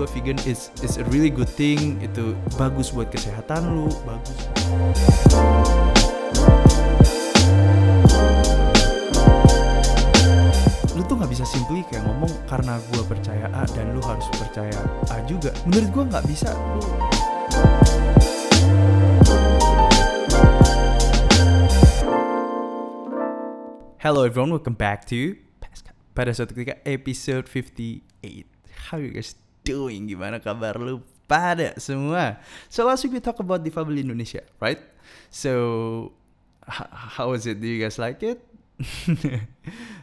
gue vegan is is a really good thing. Itu bagus buat kesehatan lu bagus. Lu tuh nggak bisa simply kayak ngomong karena gue percaya A dan lu harus percaya A juga. Menurut gue nggak bisa. Lu Hello everyone, welcome back to pada suatu ketika episode 58. How you guys doing? Gimana kabar lu pada semua? So last week we talk about difabel Indonesia, right? So how was it? Do you guys like it?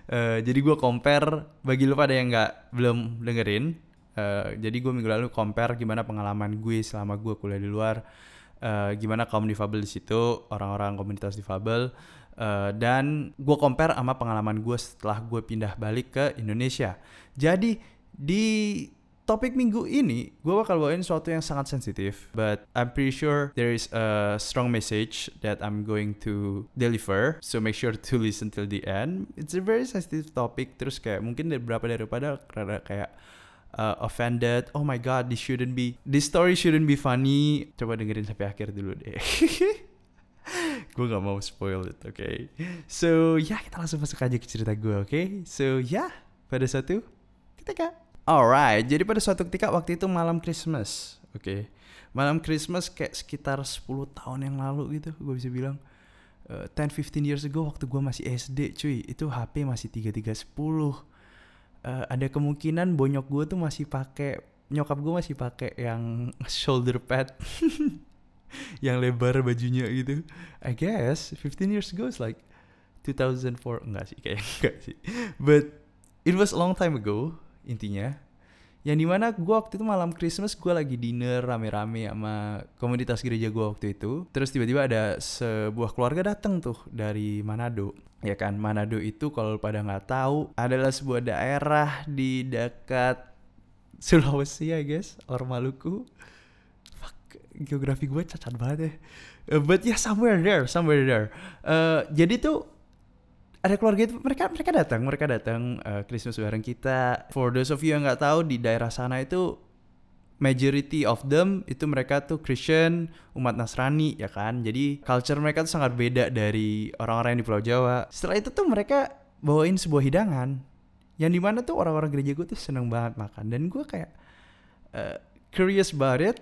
Eh, jadi gue compare bagi lu pada yang nggak belum dengerin. eh, jadi gue minggu lalu compare gimana pengalaman gue selama gue kuliah di luar. eh, gimana kaum difabel di situ, orang-orang komunitas difabel. Eh, dan gue compare sama pengalaman gue setelah gue pindah balik ke Indonesia. Jadi di topik minggu ini gue bakal bawain sesuatu yang sangat sensitif, but I'm pretty sure there is a strong message that I'm going to deliver. So make sure to listen till the end. It's a very sensitive topic. Terus kayak mungkin dari beberapa daripada rada kayak uh, offended. Oh my god, this shouldn't be. This story shouldn't be funny. Coba dengerin sampai akhir dulu deh. gue gak mau spoil it, oke? So, ya kita langsung masuk aja ke cerita gue, oke? So, ya pada suatu ketika. Alright, jadi pada suatu ketika waktu itu malam Christmas, oke? Malam Christmas kayak sekitar 10 tahun yang lalu gitu, gue bisa bilang. Uh, 10-15 years ago waktu gue masih SD cuy, itu HP masih 3310. Uh, ada kemungkinan bonyok gue tuh masih pakai nyokap gue masih pakai yang shoulder pad yang lebar bajunya gitu. I guess 15 years ago is like 2004 enggak sih kayak enggak sih. But it was a long time ago intinya. Yang di mana gue waktu itu malam Christmas gue lagi dinner rame-rame sama komunitas gereja gue waktu itu. Terus tiba-tiba ada sebuah keluarga datang tuh dari Manado. Ya kan Manado itu kalau pada nggak tahu adalah sebuah daerah di dekat Sulawesi ya guys, or Maluku geografi gue cacat banget ya. Uh, but ya yeah, somewhere there, somewhere there. Uh, jadi tuh ada keluarga itu mereka mereka datang, mereka datang uh, Christmas bareng kita. For those of you yang nggak tahu di daerah sana itu majority of them itu mereka tuh Christian, umat Nasrani ya kan. Jadi culture mereka tuh sangat beda dari orang-orang yang di Pulau Jawa. Setelah itu tuh mereka bawain sebuah hidangan yang di mana tuh orang-orang gereja gue tuh seneng banget makan dan gue kayak uh, curious about it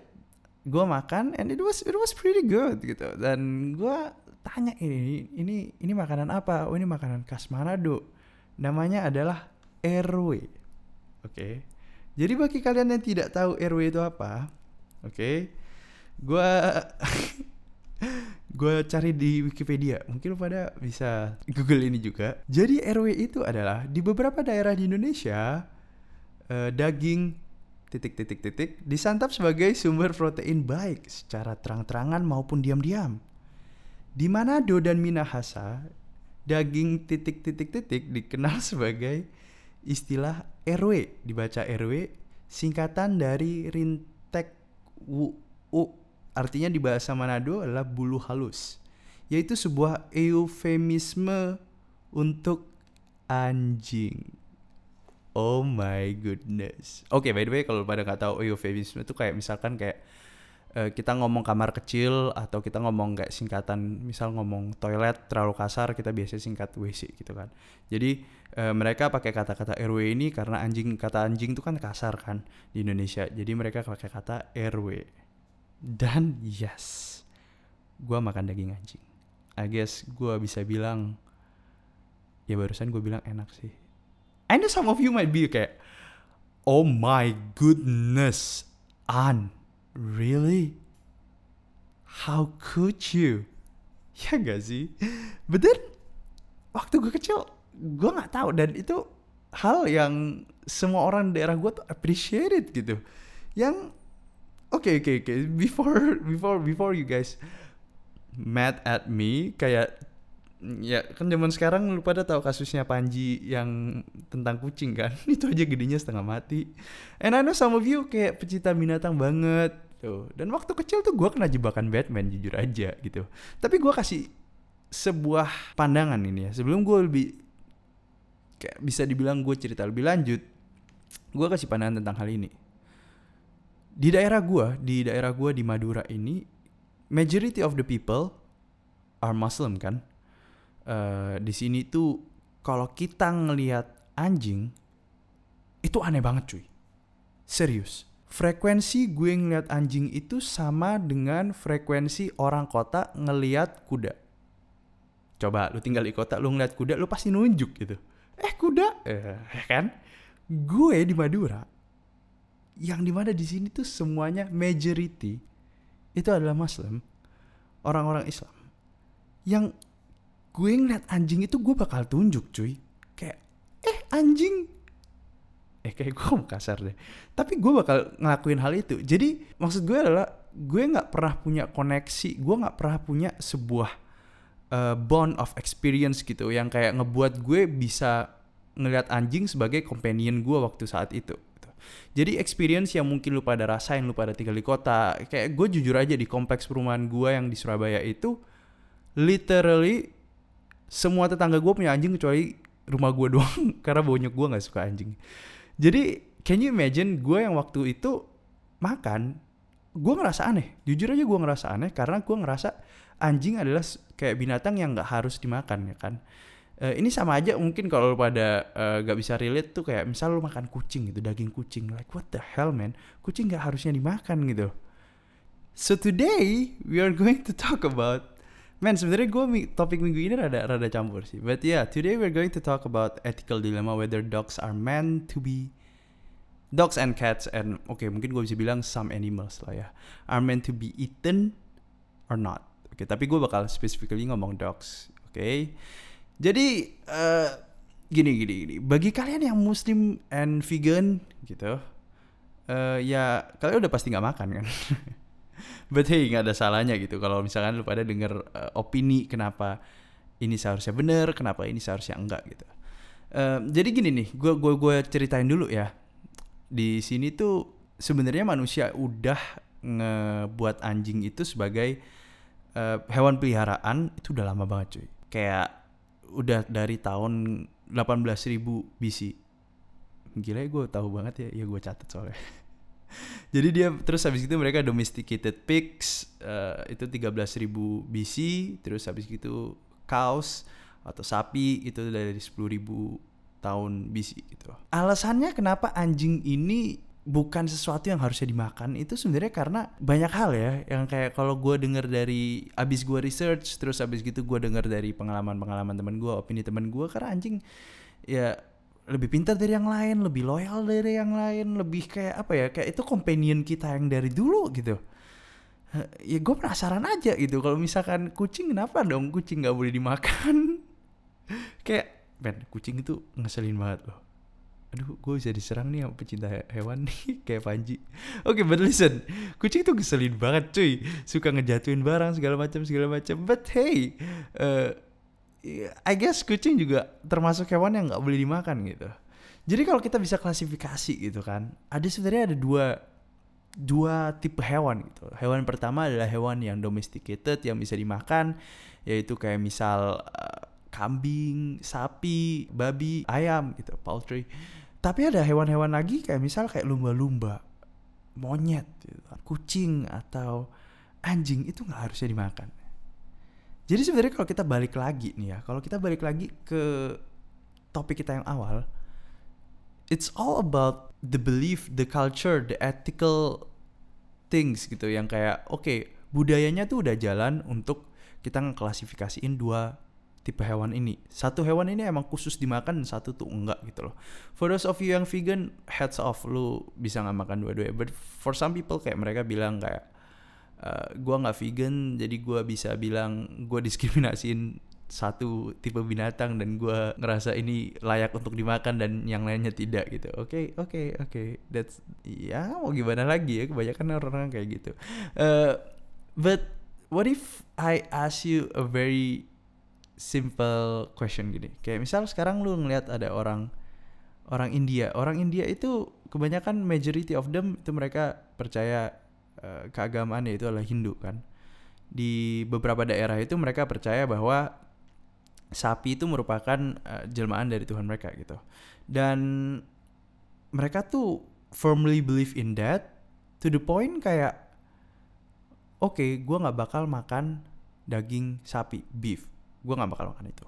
gue makan and it was it was pretty good gitu dan gue tanya ini ini ini makanan apa? Oh ini makanan khas Manado. Namanya adalah RW oke. Okay. jadi bagi kalian yang tidak tahu RW itu apa oke okay, gue gue cari di Wikipedia. Mungkin pada bisa Google ini juga. Jadi RW itu adalah di beberapa daerah di Indonesia uh, daging titik-titik-titik disantap sebagai sumber protein baik secara terang-terangan maupun diam-diam. Di Manado dan Minahasa, daging titik-titik-titik dikenal sebagai istilah RW, dibaca RW, singkatan dari rintek wu, u, artinya di bahasa Manado adalah bulu halus, yaitu sebuah eufemisme untuk anjing. Oh my goodness. Oke, okay, by the way kalau pada nggak tahu eufemisme itu kayak misalkan kayak uh, kita ngomong kamar kecil atau kita ngomong kayak singkatan, misal ngomong toilet terlalu kasar kita biasa singkat WC gitu kan. Jadi uh, mereka pakai kata-kata RW ini karena anjing kata anjing itu kan kasar kan di Indonesia. Jadi mereka pakai kata RW. Dan yes, gua makan daging anjing. I guess gua bisa bilang ya barusan gue bilang enak sih I know some of you might be kayak, oh my goodness, An, really? How could you? Ya gak sih? But then, waktu gue kecil, gue gak tahu dan itu hal yang semua orang daerah gue tuh appreciate it gitu. Yang, oke okay, oke okay, oke, okay. before before before you guys mad at me, kayak ya kan zaman sekarang lu pada tahu kasusnya Panji yang tentang kucing kan itu aja gedenya setengah mati and I know some of you kayak pecinta binatang banget tuh dan waktu kecil tuh gue kena jebakan Batman jujur aja gitu tapi gue kasih sebuah pandangan ini ya sebelum gue lebih kayak bisa dibilang gue cerita lebih lanjut gue kasih pandangan tentang hal ini di daerah gua, di daerah gua di Madura ini, majority of the people are Muslim kan. Uh, di sini tuh kalau kita ngelihat anjing itu aneh banget cuy. Serius. Frekuensi gue ngeliat anjing itu sama dengan frekuensi orang kota ngeliat kuda. Coba lu tinggal di kota, lu ngeliat kuda, lu pasti nunjuk gitu. Eh kuda, eh, kan? Gue di Madura, yang di mana di sini tuh semuanya majority itu adalah Muslim, orang-orang Islam. Yang gue ngeliat anjing itu gue bakal tunjuk cuy. Kayak, eh anjing, eh kayak gue mau kasar deh. Tapi gue bakal ngelakuin hal itu. Jadi maksud gue adalah gue nggak pernah punya koneksi gue nggak pernah punya sebuah uh, bond of experience gitu yang kayak ngebuat gue bisa ngeliat anjing sebagai companion gue waktu saat itu gitu. jadi experience yang mungkin lu pada rasain lu pada tinggal di kota kayak gue jujur aja di kompleks perumahan gue yang di Surabaya itu literally semua tetangga gue punya anjing kecuali rumah gue doang karena bonyok gue nggak suka anjing jadi can you imagine gue yang waktu itu makan, gue ngerasa aneh. Jujur aja gue ngerasa aneh karena gue ngerasa anjing adalah kayak binatang yang nggak harus dimakan ya kan. Uh, ini sama aja mungkin kalau pada uh, gak bisa relate tuh kayak misal lu makan kucing gitu daging kucing like what the hell man kucing gak harusnya dimakan gitu so today we are going to talk about Man, sebenarnya gue topik minggu ini rada rada campur sih. But yeah, today we're going to talk about ethical dilemma whether dogs are meant to be dogs and cats and oke okay, mungkin gue bisa bilang some animals lah ya are meant to be eaten or not. Oke, okay, tapi gue bakal specifically ngomong dogs. Oke. Okay? Jadi uh, gini gini gini. Bagi kalian yang muslim and vegan gitu, uh, ya kalian udah pasti nggak makan kan. but hey nggak ada salahnya gitu. Kalau misalkan lu pada denger uh, opini kenapa ini seharusnya benar kenapa ini seharusnya enggak gitu. Uh, jadi gini nih gue gue gue ceritain dulu ya. Di sini tuh sebenarnya manusia udah ngebuat anjing itu sebagai uh, hewan peliharaan itu udah lama banget cuy. Kayak udah dari tahun 18.000 BC gila ya gue tahu banget ya. Ya gue catat soalnya Jadi dia terus habis itu mereka domesticated pigs uh, itu 13.000 BC, terus habis itu cows atau sapi itu dari 10.000 tahun BC gitu. Alasannya kenapa anjing ini bukan sesuatu yang harusnya dimakan itu sebenarnya karena banyak hal ya yang kayak kalau gue denger dari abis gue research terus abis gitu gue denger dari pengalaman pengalaman teman gue opini teman gue karena anjing ya lebih pintar dari yang lain, lebih loyal dari yang lain, lebih kayak apa ya, kayak itu companion kita yang dari dulu gitu. Ya gue penasaran aja gitu, kalau misalkan kucing kenapa dong kucing nggak boleh dimakan? kayak, men kucing itu ngeselin banget loh. Aduh, gue bisa diserang nih sama pecinta hewan nih, kayak Panji. Oke, okay, but listen, kucing tuh ngeselin banget cuy, suka ngejatuhin barang segala macam segala macam. But hey, uh, I guess kucing juga termasuk hewan yang nggak boleh dimakan gitu. Jadi kalau kita bisa klasifikasi gitu kan, ada sebenarnya ada dua dua tipe hewan gitu. Hewan pertama adalah hewan yang domesticated yang bisa dimakan, yaitu kayak misal uh, kambing, sapi, babi, ayam gitu, poultry. Tapi ada hewan-hewan lagi kayak misal kayak lumba-lumba, monyet, gitu, kucing atau anjing itu nggak harusnya dimakan jadi sebenarnya kalau kita balik lagi nih ya, kalau kita balik lagi ke topik kita yang awal, it's all about the belief, the culture, the ethical things gitu yang kayak oke, okay, budayanya tuh udah jalan untuk kita ngeklasifikasiin dua tipe hewan ini. Satu hewan ini emang khusus dimakan, satu tuh enggak gitu loh. For those of you yang vegan, heads off, lu bisa nggak makan dua-duanya. But for some people kayak mereka bilang kayak uh, eh, gue nggak vegan jadi gue bisa bilang gue diskriminasiin satu tipe binatang dan gue ngerasa ini layak untuk dimakan dan yang lainnya tidak gitu. Oke okay, oke okay, oke. Okay. that's ya mau gimana lagi ya? Kebanyakan orang-orang kayak gitu. Uh, but what if I ask you a very simple question gini? Kayak misal sekarang lu ngeliat ada orang orang India. Orang India itu kebanyakan majority of them itu mereka percaya Eh, keagamaan itu adalah Hindu kan. Di beberapa daerah itu mereka percaya bahwa sapi itu merupakan uh, jelmaan dari Tuhan mereka gitu. Dan mereka tuh firmly believe in that to the point kayak oke okay, gue nggak bakal makan daging sapi beef gue nggak bakal makan itu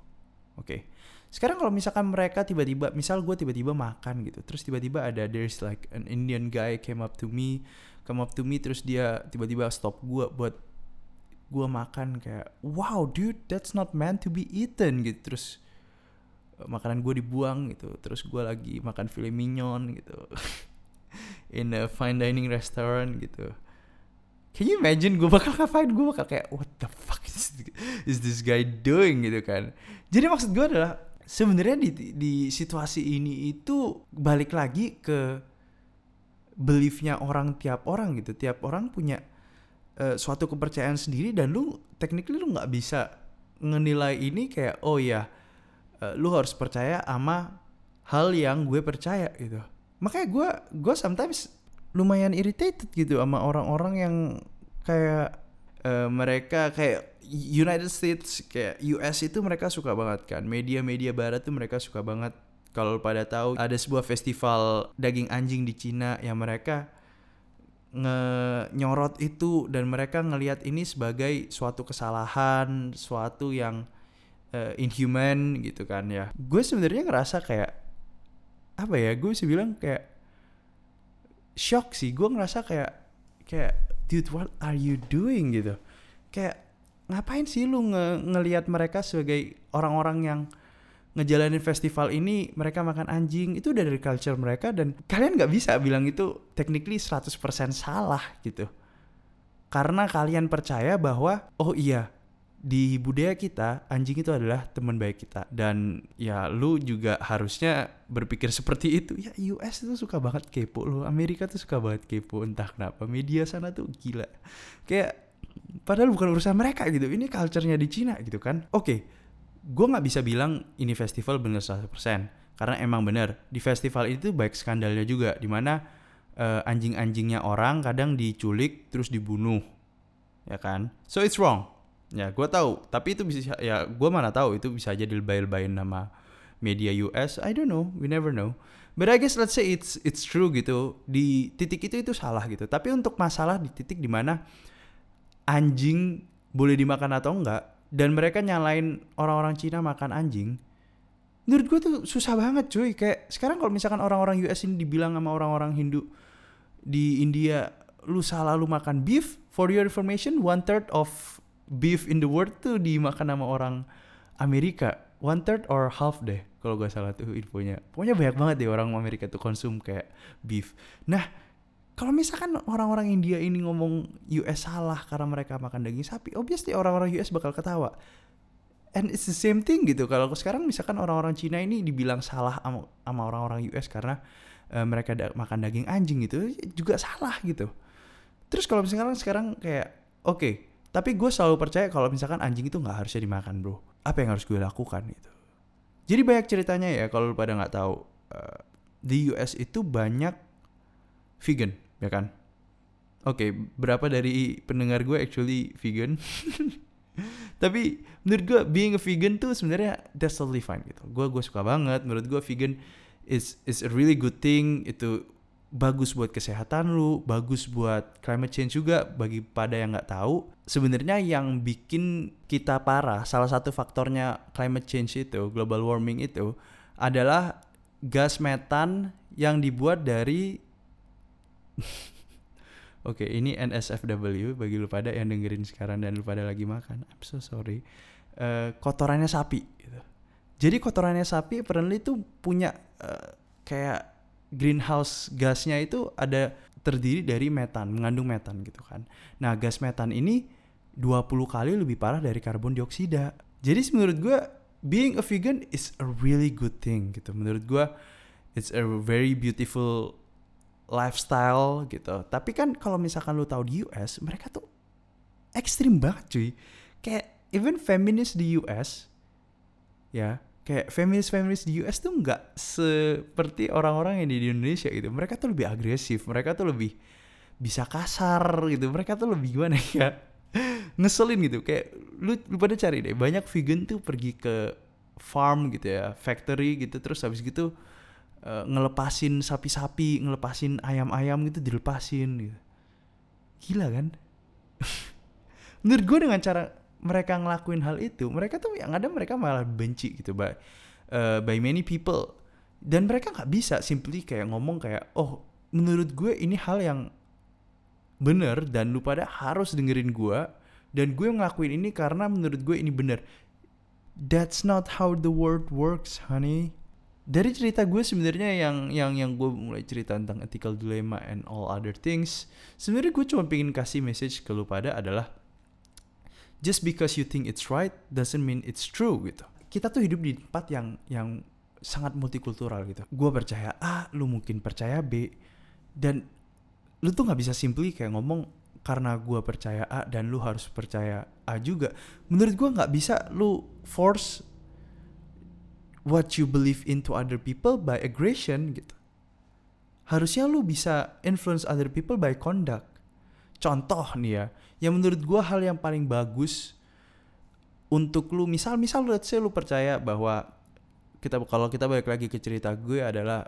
oke okay. Sekarang kalau misalkan mereka tiba-tiba misal gue tiba-tiba makan gitu terus tiba-tiba ada there's like an Indian guy came up to me come up to me terus dia tiba-tiba stop gue buat gue makan kayak wow dude that's not meant to be eaten gitu terus eh, makanan gue dibuang gitu terus gue lagi makan filet mignon gitu in a fine dining restaurant gitu Can you imagine gue bakal ngapain? Gue bakal kayak what the fuck is, is this guy doing gitu kan. Jadi maksud gue adalah sebenarnya di di situasi ini itu balik lagi ke beliefnya orang tiap orang gitu. Tiap orang punya uh, suatu kepercayaan sendiri dan lu technically lu nggak bisa ngenilai ini kayak oh ya uh, lu harus percaya sama hal yang gue percaya gitu. Makanya gue gue sometimes lumayan irritated gitu sama orang-orang yang kayak uh, mereka kayak United States kayak US itu mereka suka banget kan media-media barat tuh mereka suka banget kalau pada tahu ada sebuah festival daging anjing di Cina yang mereka nyorot itu dan mereka ngelihat ini sebagai suatu kesalahan, suatu yang uh, inhuman gitu kan ya. Gue sebenarnya ngerasa kayak apa ya? Gue bisa bilang kayak shock sih gue ngerasa kayak kayak dude what are you doing gitu. Kayak ngapain sih lu nge ngelihat mereka sebagai orang-orang yang ngejalanin festival ini mereka makan anjing. Itu udah dari culture mereka dan kalian nggak bisa bilang itu technically 100% salah gitu. Karena kalian percaya bahwa oh iya di budaya kita anjing itu adalah teman baik kita. Dan ya lu juga harusnya berpikir seperti itu. Ya US itu suka banget kepo lo Amerika tuh suka banget kepo. Entah kenapa media sana tuh gila. Kayak padahal bukan urusan mereka gitu. Ini culture-nya di Cina gitu kan. Oke okay, gue nggak bisa bilang ini festival bener 100% karena emang bener di festival itu baik skandalnya juga. Di mana uh, anjing-anjingnya orang kadang diculik terus dibunuh. Ya kan? So it's wrong Ya, gue tahu. Tapi itu bisa ya gue mana tahu itu bisa aja dilebay-lebayin nama media US. I don't know. We never know. But I guess let's say it's it's true gitu. Di titik itu itu salah gitu. Tapi untuk masalah di titik di mana anjing boleh dimakan atau enggak dan mereka nyalain orang-orang Cina makan anjing menurut gue tuh susah banget cuy kayak sekarang kalau misalkan orang-orang US ini dibilang sama orang-orang Hindu di India lu salah lu makan beef for your information one third of beef in the world tuh dimakan sama orang Amerika. One third or half deh kalau gak salah tuh infonya. Pokoknya banyak banget deh orang Amerika tuh konsum kayak beef. Nah kalau misalkan orang-orang India ini ngomong US salah karena mereka makan daging sapi obviously orang-orang US bakal ketawa. And it's the same thing gitu. Kalau sekarang misalkan orang-orang Cina ini dibilang salah sama orang-orang US karena uh, mereka da makan daging anjing gitu juga salah gitu. Terus kalau misalkan sekarang kayak oke okay, tapi gue selalu percaya kalau misalkan anjing itu nggak harusnya dimakan bro. Apa yang harus gue lakukan gitu. Jadi banyak ceritanya ya kalau pada nggak tahu uh, di US itu banyak vegan ya kan. Oke, okay, berapa dari pendengar gue actually vegan? Tapi menurut gue being a vegan tuh sebenarnya that's totally fine gitu. Gue gue suka banget. Menurut gue vegan is is a really good thing. Itu bagus buat kesehatan lu, bagus buat climate change juga bagi pada yang nggak tahu. Sebenarnya yang bikin kita parah, salah satu faktornya climate change itu, global warming itu adalah gas metan yang dibuat dari Oke, okay, ini NSFW bagi lu pada yang dengerin sekarang dan lu pada lagi makan. I'm so sorry. Uh, kotorannya sapi gitu. Jadi kotorannya sapi apparently itu punya uh, kayak greenhouse gasnya itu ada terdiri dari metan, mengandung metan gitu kan. Nah, gas metan ini 20 kali lebih parah dari karbon dioksida. Jadi menurut gue being a vegan is a really good thing gitu. Menurut gue it's a very beautiful lifestyle gitu. Tapi kan kalau misalkan lu tahu di US, mereka tuh ekstrim banget cuy. Kayak even feminist di US ya kayak feminis-feminis di US tuh nggak seperti orang-orang yang di Indonesia gitu. Mereka tuh lebih agresif, mereka tuh lebih bisa kasar gitu. Mereka tuh lebih gimana ya? Ngeselin gitu. Kayak lu, lu pada cari deh, banyak vegan tuh pergi ke farm gitu ya, factory gitu terus habis gitu uh, ngelepasin sapi-sapi, ngelepasin ayam-ayam gitu dilepasin gitu. Gila kan? Menurut gue dengan cara mereka ngelakuin hal itu, mereka tuh yang ada mereka malah benci gitu by uh, by many people. Dan mereka nggak bisa simply kayak ngomong kayak, oh menurut gue ini hal yang bener dan lu pada harus dengerin gue dan gue ngelakuin ini karena menurut gue ini bener. That's not how the world works, honey. Dari cerita gue sebenarnya yang yang yang gue mulai cerita tentang ethical dilemma and all other things, sebenarnya gue cuma pengen kasih message ke lu pada adalah just because you think it's right doesn't mean it's true gitu. Kita tuh hidup di tempat yang yang sangat multikultural gitu. Gue percaya A, lu mungkin percaya B, dan lu tuh nggak bisa simply kayak ngomong karena gue percaya A dan lu harus percaya A juga. Menurut gue nggak bisa lu force what you believe into other people by aggression gitu. Harusnya lu bisa influence other people by conduct. Contoh nih ya, yang menurut gue hal yang paling bagus untuk lu misal misal let's say lu percaya bahwa kita kalau kita balik lagi ke cerita gue adalah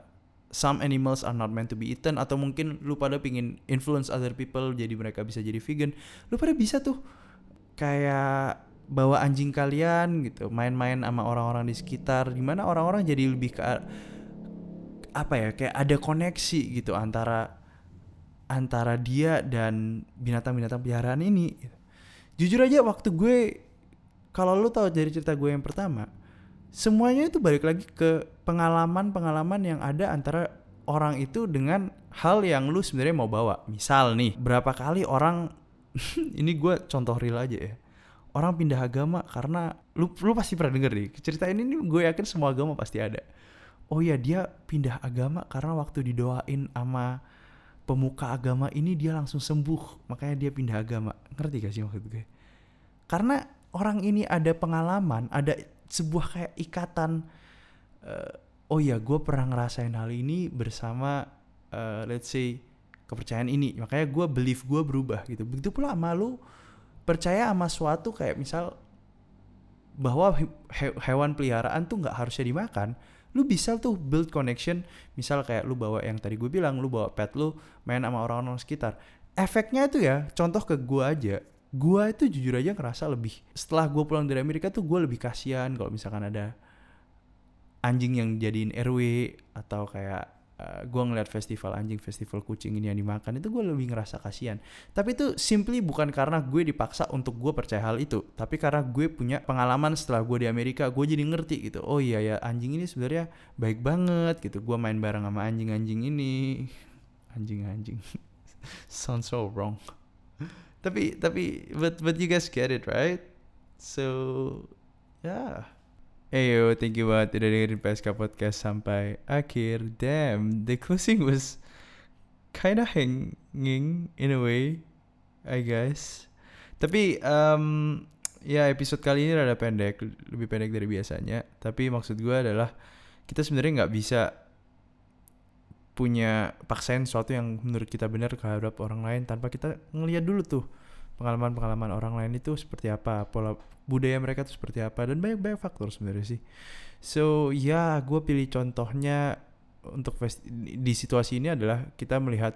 some animals are not meant to be eaten atau mungkin lu pada pingin influence other people jadi mereka bisa jadi vegan lu pada bisa tuh kayak bawa anjing kalian gitu main-main sama orang-orang di sekitar di mana orang-orang jadi lebih ke apa ya kayak ada koneksi gitu antara antara dia dan binatang-binatang peliharaan ini. Jujur aja waktu gue kalau lu tahu dari cerita gue yang pertama, semuanya itu balik lagi ke pengalaman-pengalaman yang ada antara orang itu dengan hal yang lu sebenarnya mau bawa. Misal nih, berapa kali orang ini gue contoh real aja ya. Orang pindah agama karena lu lu pasti pernah denger nih. Cerita ini nih gue yakin semua agama pasti ada. Oh ya dia pindah agama karena waktu didoain sama pemuka agama ini dia langsung sembuh. Makanya dia pindah agama. Ngerti gak sih maksud gue? Karena orang ini ada pengalaman ada sebuah kayak ikatan uh, oh ya gue pernah ngerasain hal ini bersama uh, let's say kepercayaan ini. Makanya gue belief gue berubah gitu. Begitu pula sama lu percaya sama suatu kayak misal bahwa he hewan peliharaan tuh nggak harusnya dimakan lu bisa tuh build connection. Misal kayak lu bawa yang tadi gue bilang lu bawa pet lu main sama orang-orang sekitar. Efeknya itu ya contoh ke gue aja gue itu jujur aja ngerasa lebih setelah gue pulang dari Amerika tuh gue lebih kasihan kalau misalkan ada anjing yang jadiin RW atau kayak uh, eh, gue ngeliat festival anjing, festival kucing ini yang dimakan itu gue lebih ngerasa kasihan. Tapi itu simply bukan karena gue dipaksa untuk gue percaya hal itu, tapi karena gue punya pengalaman setelah gue di Amerika, gue jadi ngerti gitu. Oh iya ya anjing ini sebenarnya baik banget gitu. Gue main bareng sama anjing-anjing ini, anjing-anjing. Sounds so wrong. tapi tapi but but you guys get it right? So yeah. Eyo, thank you banget udah dengerin PSK Podcast sampai akhir. Damn, the closing was kinda hanging in a way, I guess. Tapi um, ya episode kali ini rada pendek, lebih pendek dari biasanya. Tapi maksud gue adalah kita sebenarnya nggak bisa punya paksain sesuatu yang menurut kita benar terhadap orang lain tanpa kita ngeliat dulu tuh pengalaman-pengalaman orang lain itu seperti apa, pola budaya mereka itu seperti apa dan banyak-banyak faktor sebenarnya sih. So ya, gue pilih contohnya untuk di situasi ini adalah kita melihat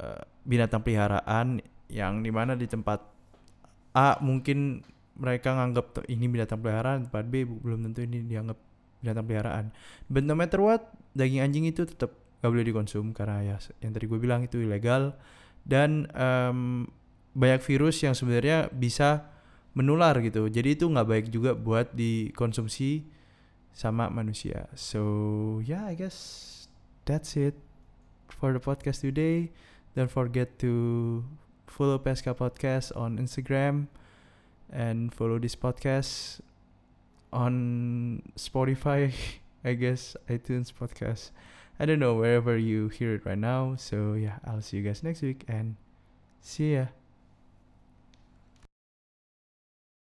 uh, binatang peliharaan yang di mana di tempat A mungkin mereka nganggap ini binatang peliharaan, tempat B belum tentu ini dianggap binatang peliharaan. But no matter what, daging anjing itu tetap gak boleh dikonsum karena ya yang tadi gue bilang itu ilegal dan um, banyak virus yang sebenarnya bisa menular gitu. Jadi itu nggak baik juga buat dikonsumsi sama manusia. So yeah, I guess that's it for the podcast today. Don't forget to follow Pesca Podcast on Instagram and follow this podcast on Spotify, I guess iTunes podcast. I don't know wherever you hear it right now. So yeah, I'll see you guys next week and see ya.